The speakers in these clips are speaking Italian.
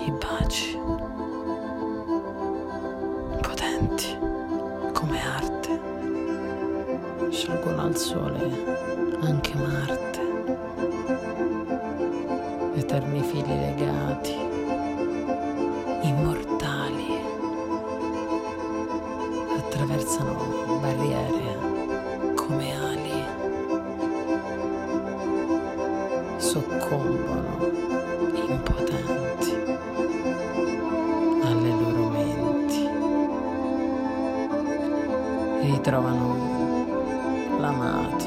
i baci. Potenti come arte. Sciolgono al sole anche Marte, eterni fili legati, immortali, attraversano barriere come ali, soccombono ritrovano l'amato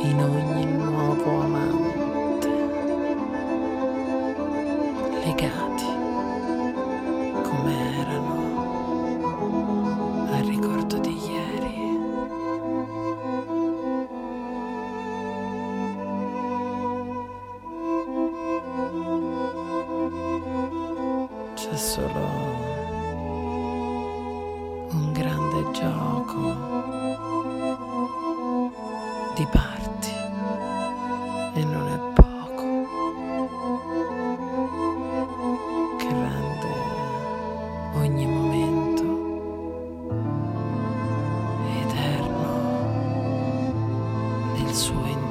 in ogni nuovo amante, legati come erano al ricordo di ieri. C'è solo gioco di parti e non è poco che rende ogni momento eterno nel suo inizio.